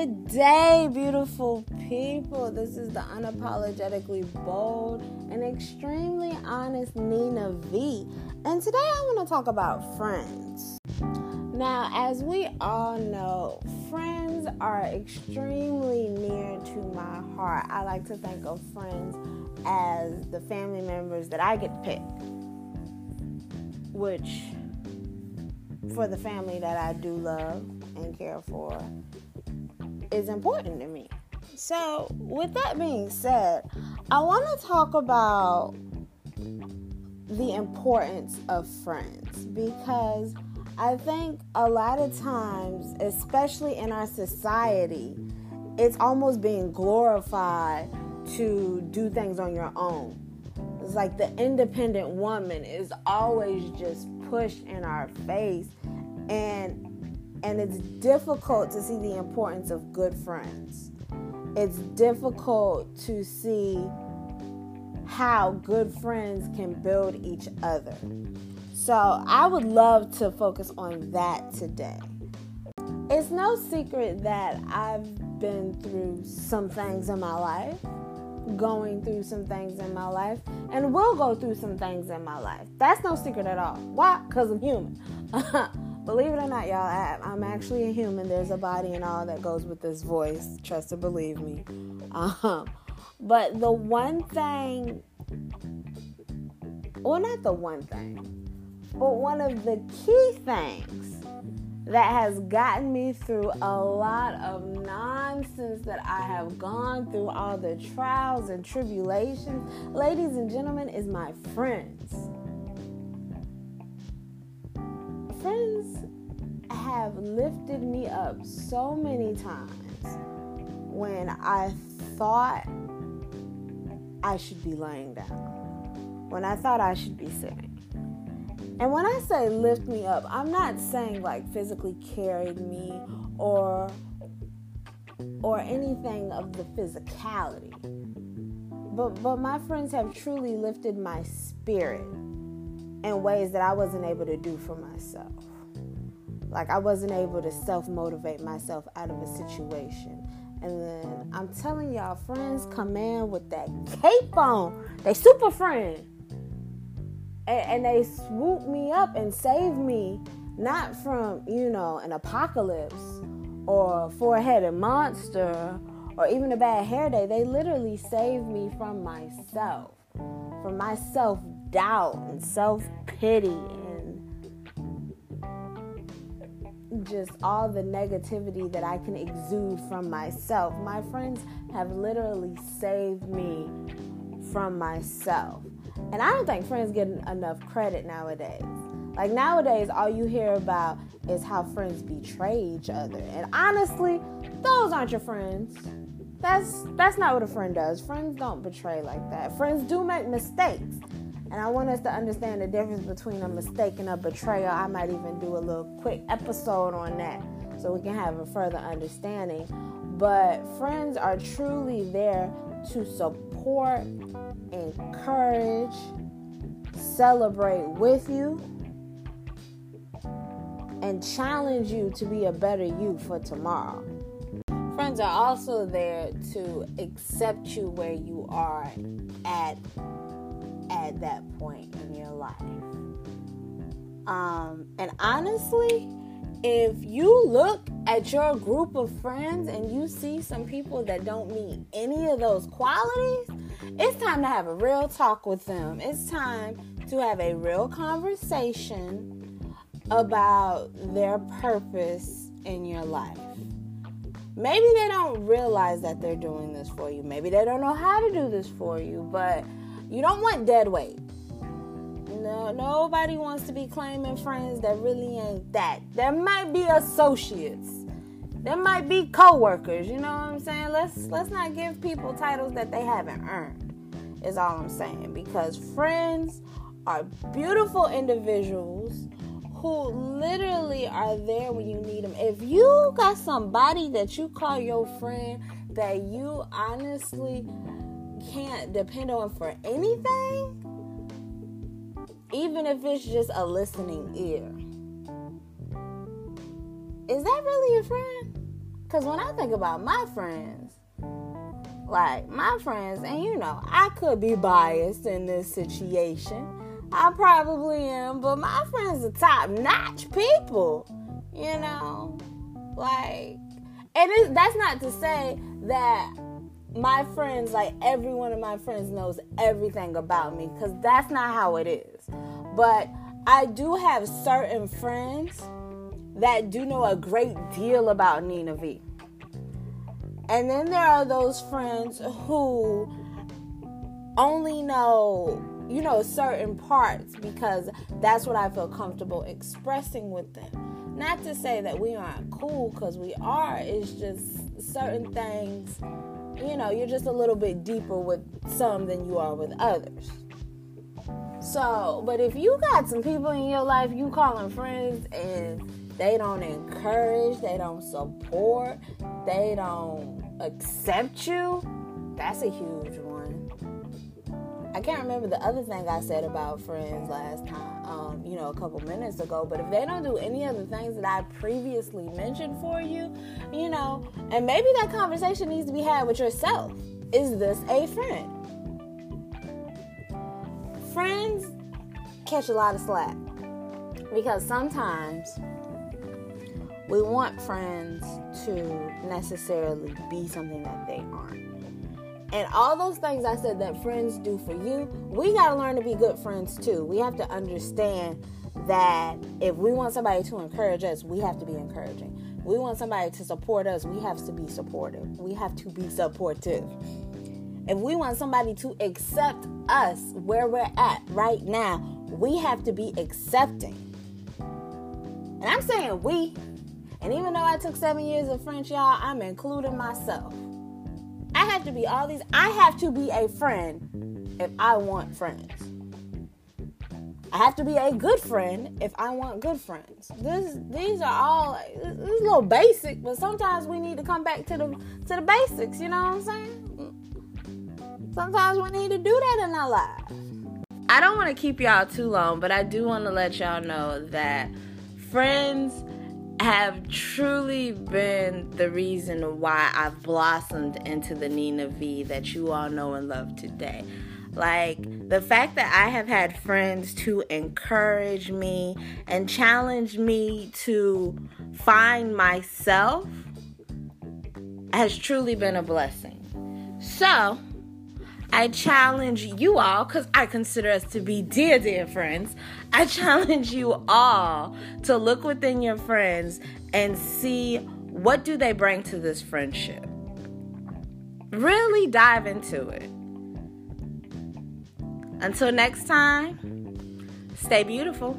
Good day, beautiful people. This is the unapologetically bold and extremely honest Nina V. And today I want to talk about friends. Now, as we all know, friends are extremely near to my heart. I like to think of friends as the family members that I get to pick, which for the family that I do love and care for is important to me. So, with that being said, I want to talk about the importance of friends because I think a lot of times, especially in our society, it's almost being glorified to do things on your own. It's like the independent woman is always just pushed in our face and and it's difficult to see the importance of good friends. It's difficult to see how good friends can build each other. So, I would love to focus on that today. It's no secret that I've been through some things in my life, going through some things in my life, and will go through some things in my life. That's no secret at all. Why? Because I'm human. believe it or not, y'all, I, am actually a human. There's a body and all that goes with this voice. Trust or believe me. Um, but the one thing, well, not the one thing, but one of the key things that has gotten me through a lot of nonsense that I have gone through, all the trials and tribulations, ladies and gentlemen, is my friends. friends have lifted me up so many times when I thought I should be laying down, when I thought I should be sitting. And when I say lift me up, I'm not saying like physically carried me or or anything of the physicality. But but my friends have truly lifted my spirit in ways that I wasn't able to do for myself. Like I wasn't able to self motivate myself out of a situation. And then I'm telling y'all, friends come in with that cape on. They super friend. And, and they swoop me up and save me, not from, you know, an apocalypse or a four headed monster or even a bad hair day. They literally save me from myself, from my self doubt and self pity just all the negativity that I can exude from myself. My friends have literally saved me from myself. And I don't think friends get enough credit nowadays. Like nowadays, all you hear about is how friends betray each other. And honestly, those aren't your friends. That's that's not what a friend does. Friends don't betray like that. Friends do make mistakes. And I want us to understand the difference between a mistake and a betrayal. I might even do a little quick episode on that so we can have a further understanding. But friends are truly there to support, encourage, celebrate with you, and challenge you to be a better you for tomorrow. Friends are also there to accept you where you are at at that point in your life. Um, and honestly, if you look at your group of friends and you see some people that don't meet any of those qualities, it's time to have a real talk with them. It's time to have a real conversation about their purpose in your life. Maybe they don't realize that they're doing this for you. Maybe they don't know how to do this for you, but you don't want dead weight. No, nobody wants to be claiming friends that really ain't that. There might be associates. There might be co-workers, you know what I'm saying? Let's let's not give people titles that they haven't earned. Is all I'm saying because friends are beautiful individuals who literally are there when you need them. If you got somebody that you call your friend that you honestly can't depend on for anything, even if it's just a listening ear. Is that really a friend? Because when I think about my friends, like my friends, and you know, I could be biased in this situation. I probably am, but my friends are top notch people, you know? Like, and it, that's not to say that my friends, like every one of my friends, knows everything about me because that's not how it is. But I do have certain friends that do know a great deal about Nina V. And then there are those friends who only know, you know, certain parts because that's what I feel comfortable expressing with them. Not to say that we aren't cool because we are, it's just certain things you know, you're just a little bit deeper with some than you are with others. So, but if you got some people in your life you call them friends and they don't encourage, they don't support, they don't accept you, that's a huge one. I can't remember the other thing I said about friends last time, um, you know, a couple minutes ago, but if they don't do any of the things that I previously mentioned for you, you know, and maybe that conversation needs to be had with yourself. Is this a friend? Friends catch a lot of slack because sometimes we want friends to necessarily be something that they aren't. And all those things I said that friends do for you, we got to learn to be good friends too. We have to understand that if we want somebody to encourage us, we have to be encouraging. We want somebody to support us, we have to be supportive. We have to be supportive. If we want somebody to accept us where we're at right now, we have to be accepting. And I'm saying we. And even though I took seven years of French, y'all, I'm including myself. Have to be all these. I have to be a friend if I want friends. I have to be a good friend if I want good friends. This, these are all this is a little basic, but sometimes we need to come back to the to the basics. You know what I'm saying? Sometimes we need to do that in our lives. I don't want to keep y'all too long, but I do want to let y'all know that friends have truly been the reason why I've blossomed into the Nina V that you all know and love today. Like the fact that I have had friends to encourage me and challenge me to find myself has truly been a blessing. So, I challenge you all, because I consider us to be dear, dear friends. I challenge you all to look within your friends and see what do they bring to this friendship. Really dive into it. Until next time, stay beautiful.